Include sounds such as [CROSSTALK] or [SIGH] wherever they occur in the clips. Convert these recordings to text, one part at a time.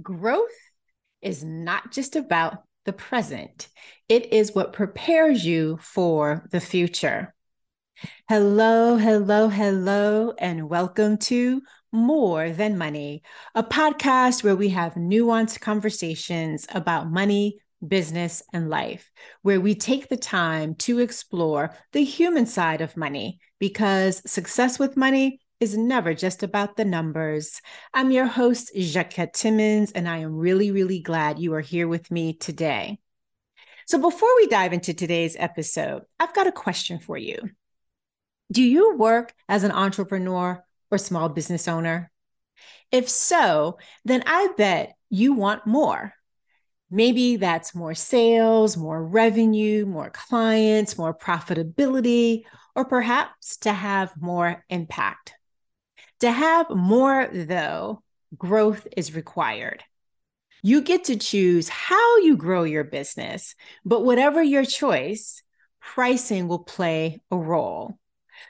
growth is not just about the present, it is what prepares you for the future. Hello, hello, hello, and welcome to More Than Money, a podcast where we have nuanced conversations about money, business, and life, where we take the time to explore the human side of money because success with money is never just about the numbers. I'm your host, Jacquette Timmons, and I am really, really glad you are here with me today. So, before we dive into today's episode, I've got a question for you. Do you work as an entrepreneur or small business owner? If so, then I bet you want more. Maybe that's more sales, more revenue, more clients, more profitability, or perhaps to have more impact. To have more, though, growth is required. You get to choose how you grow your business, but whatever your choice, pricing will play a role.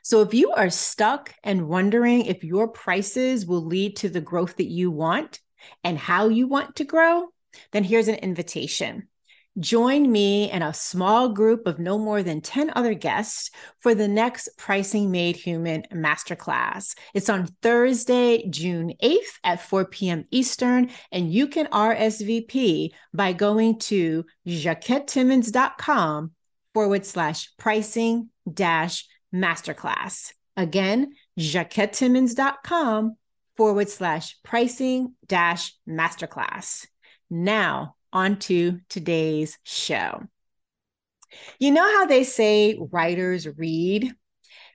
So if you are stuck and wondering if your prices will lead to the growth that you want and how you want to grow, then here's an invitation. Join me and a small group of no more than 10 other guests for the next Pricing Made Human Masterclass. It's on Thursday, June 8th at 4 p.m. Eastern, and you can RSVP by going to jacquettetimmons.com forward slash pricing dash masterclass. Again, jacquettetimmons.com forward slash pricing dash masterclass. Now, on to today's show. You know how they say writers read?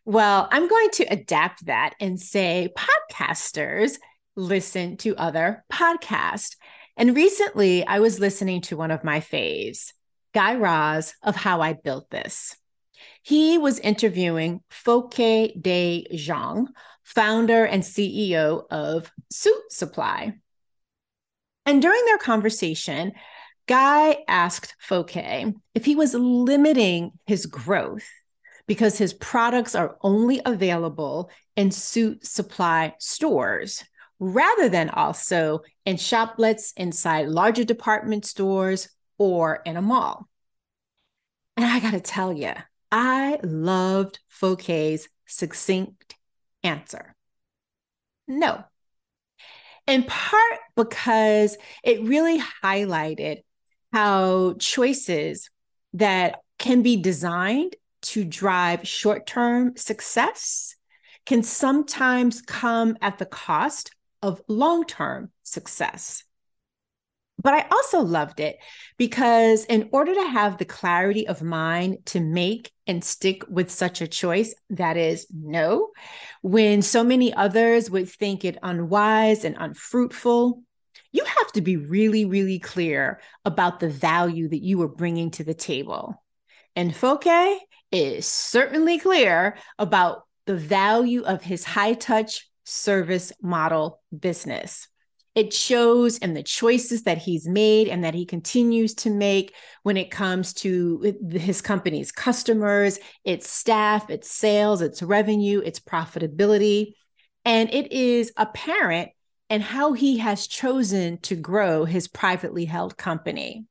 Well, I'm going to adapt that and say podcasters listen to other podcasts. And recently I was listening to one of my faves, Guy Raz of How I Built This. He was interviewing Fokke De Jong, founder and CEO of Suitsupply. And during their conversation, Guy asked Fokke if he was limiting his growth because his products are only available in Suitsupply stores rather than also in shoplets inside larger department stores or in a mall. And I got to tell you, I loved Fokke's succinct answer. No, in part because it really highlighted how choices that can be designed to drive short term success can sometimes come at the cost of long term success. But I also loved it because, in order to have the clarity of mind to make and stick with such a choice, that is no, when so many others would think it unwise and unfruitful, you have to be really, really clear about the value that you are bringing to the table. And Fokke is certainly clear about the value of his high touch service model business. It shows in the choices that he's made and that he continues to make when it comes to his company's customers, its staff, its sales, its revenue, its profitability. And it is apparent in how he has chosen to grow his privately held company.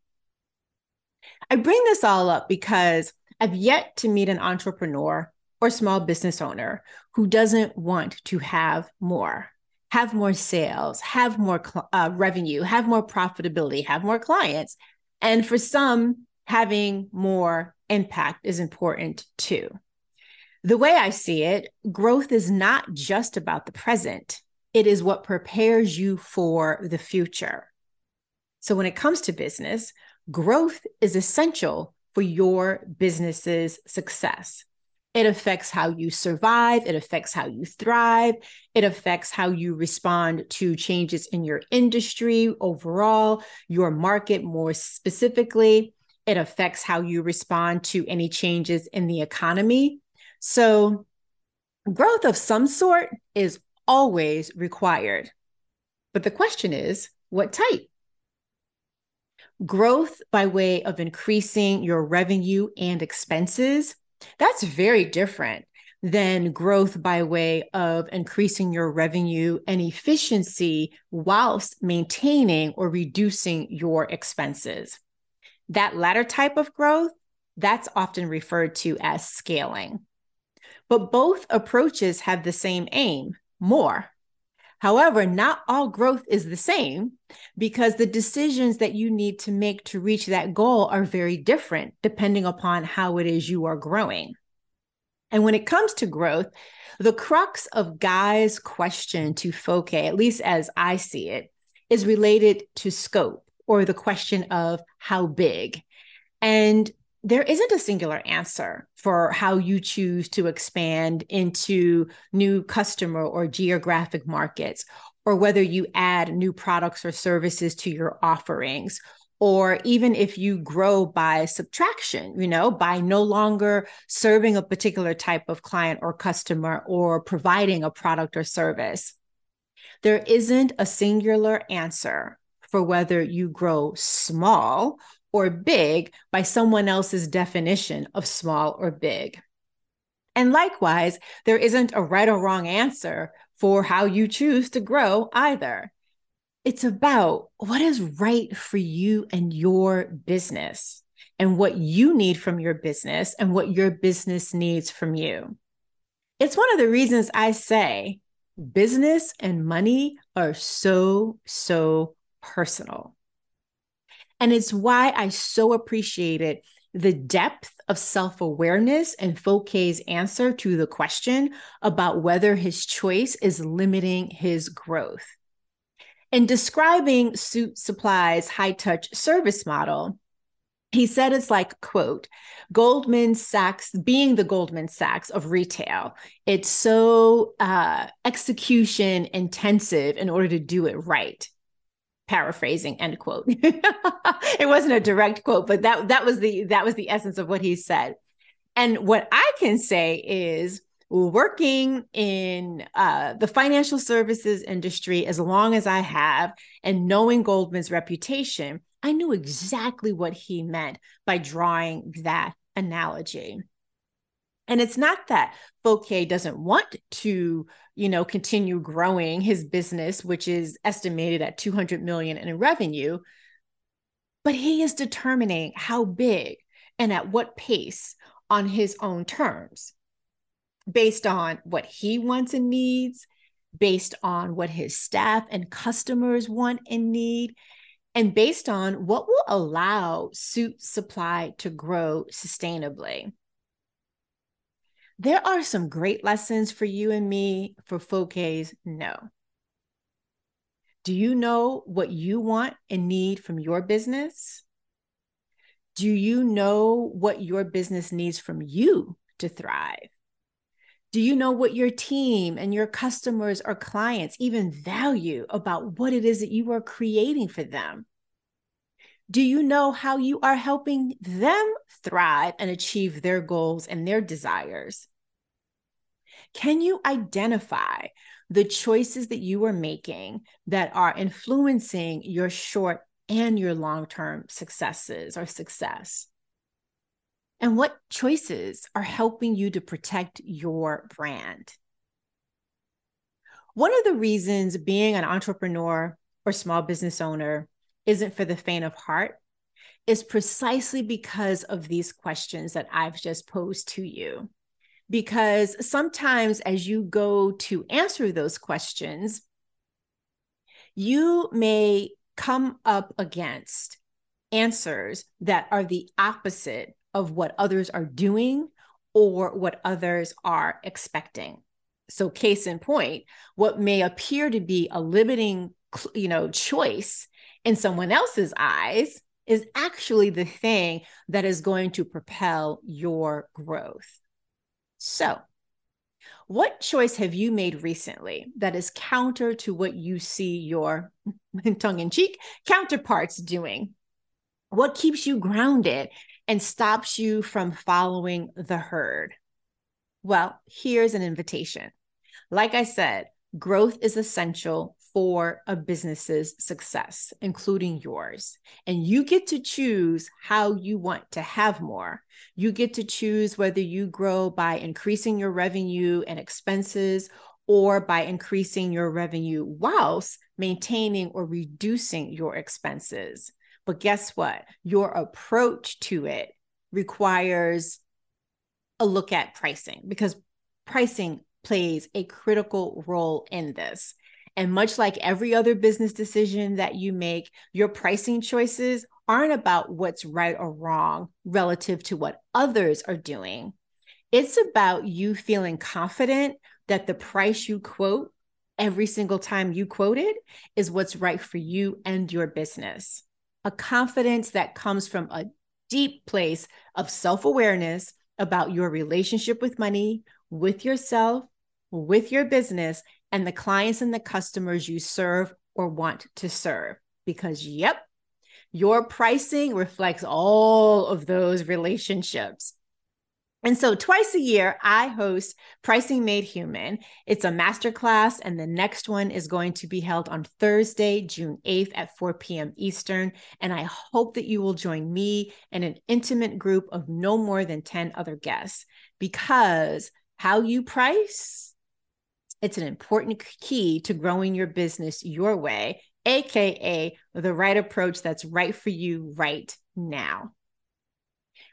I bring this all up because I've yet to meet an entrepreneur or small business owner who doesn't want to have more have more sales, have more uh, revenue, have more profitability, have more clients. And for some, having more impact is important too. The way I see it, growth is not just about the present, it is what prepares you for the future. So when it comes to business, growth is essential for your business's success. It affects how you survive. It affects how you thrive. It affects how you respond to changes in your industry overall, your market more specifically. It affects how you respond to any changes in the economy. So, growth of some sort is always required. But the question is, what type? Growth by way of increasing your revenue and expenses that's very different than growth by way of increasing your revenue and efficiency whilst maintaining or reducing your expenses. That latter type of growth, that's often referred to as scaling. But both approaches have the same aim more. However, not all growth is the same because the decisions that you need to make to reach that goal are very different depending upon how it is you are growing. And when it comes to growth, the crux of Guy's question to Fokke, at least as I see it, is related to scope or the question of how big. And there isn't a singular answer for how you choose to expand into new customer or geographic markets, or whether you add new products or services to your offerings, or even if you grow by subtraction, you know, by no longer serving a particular type of client or customer or providing a product or service. There isn't a singular answer for whether you grow small or big by someone else's definition of small or big. And likewise, there isn't a right or wrong answer for how you choose to grow either. It's about what is right for you and your business and what you need from your business and what your business needs from you. It's one of the reasons I say business and money are so, so personal. And it's why I so appreciated the depth of self awareness and Fokke's answer to the question about whether his choice is limiting his growth. In describing Suitsupply's high touch service model, he said it's like quote goldman sachs being the goldman sachs of retail it's so uh, execution intensive in order to do it right paraphrasing end quote [LAUGHS] it wasn't a direct quote but that that was the that was the essence of what he said and what i can say is working in uh, the financial services industry as long as I have and knowing Goldman's reputation, I knew exactly what he meant by drawing that analogy. And it's not that Fokke doesn't want to, you know, continue growing his business, which is estimated at 200 million in revenue, but he is determining how big and at what pace on his own terms based on what he wants and needs, based on what his staff and customers want and need, and based on what will allow Suitsupply to grow sustainably. There are some great lessons for you and me for Fokke's no. Do you know what you want and need from your business? Do you know what your business needs from you to thrive? Do you know what your team and your customers or clients even value about what it is that you are creating for them? Do you know how you are helping them thrive and achieve their goals and their desires? Can you identify the choices that you are making that are influencing your short and your long term successes or success? And what choices are helping you to protect your brand? One of the reasons being an entrepreneur or small business owner isn't for the faint of heart is precisely because of these questions that I've just posed to you. Because sometimes as you go to answer those questions, you may come up against answers that are the opposite of what others are doing or what others are expecting. So case in point, what may appear to be a limiting, you know, choice in someone else's eyes is actually the thing that is going to propel your growth. So, what choice have you made recently that is counter to what you see your [LAUGHS] tongue in cheek counterparts doing? What keeps you grounded and stops you from following the herd? Well, here's an invitation. Like I said, growth is essential for a business's success, including yours. And you get to choose how you want to have more. You get to choose whether you grow by increasing your revenue and expenses or by increasing your revenue whilst maintaining or reducing your expenses. But guess what? Your approach to it requires a look at pricing because pricing plays a critical role in this. And much like every other business decision that you make, your pricing choices aren't about what's right or wrong relative to what others are doing. It's about you feeling confident that the price you quote every single time you quote it is what's right for you and your business. A confidence that comes from a deep place of self awareness about your relationship with money, with yourself, with your business, and the clients and the customers you serve or want to serve. Because, yep, your pricing reflects all of those relationships. And so, twice a year, I host Pricing Made Human. It's a masterclass, and the next one is going to be held on Thursday, June 8th at 4 p.m. Eastern. And I hope that you will join me and an intimate group of no more than 10 other guests because how you price it's an important key to growing your business your way, AKA the right approach that's right for you right now.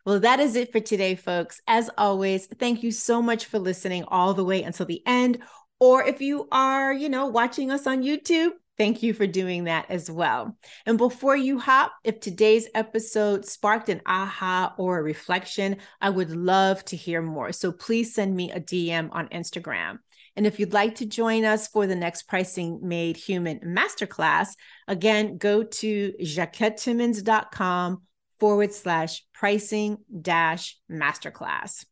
Well, that is it for today, folks. As always, thank you so much for listening all the way until the end. Or if you are, you know, watching us on YouTube, Thank you for doing that as well. And before you hop, if today's episode sparked an aha or a reflection, I would love to hear more. So please send me a DM on Instagram. And if you'd like to join us for the next Pricing Made Human Masterclass, again, go to jacquettetimmons.com forward slash pricing dash masterclass.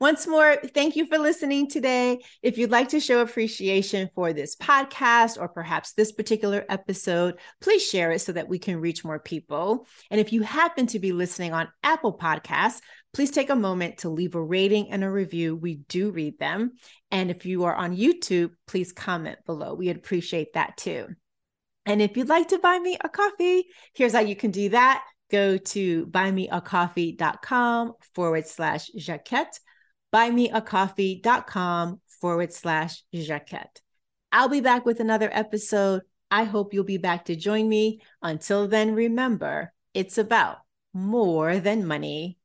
Once more, thank you for listening today. If you'd like to show appreciation for this podcast or perhaps this particular episode, please share it so that we can reach more people. And if you happen to be listening on Apple Podcasts, please take a moment to leave a rating and a review. We do read them. And if you are on YouTube, please comment below. We'd appreciate that too. And if you'd like to buy me a coffee, here's how you can do that. Go to buymeacoffee.com forward slash Jacquette buymeacoffee.com forward slash Jacquette. I'll be back with another episode. I hope you'll be back to join me. Until then, remember, it's about more than money.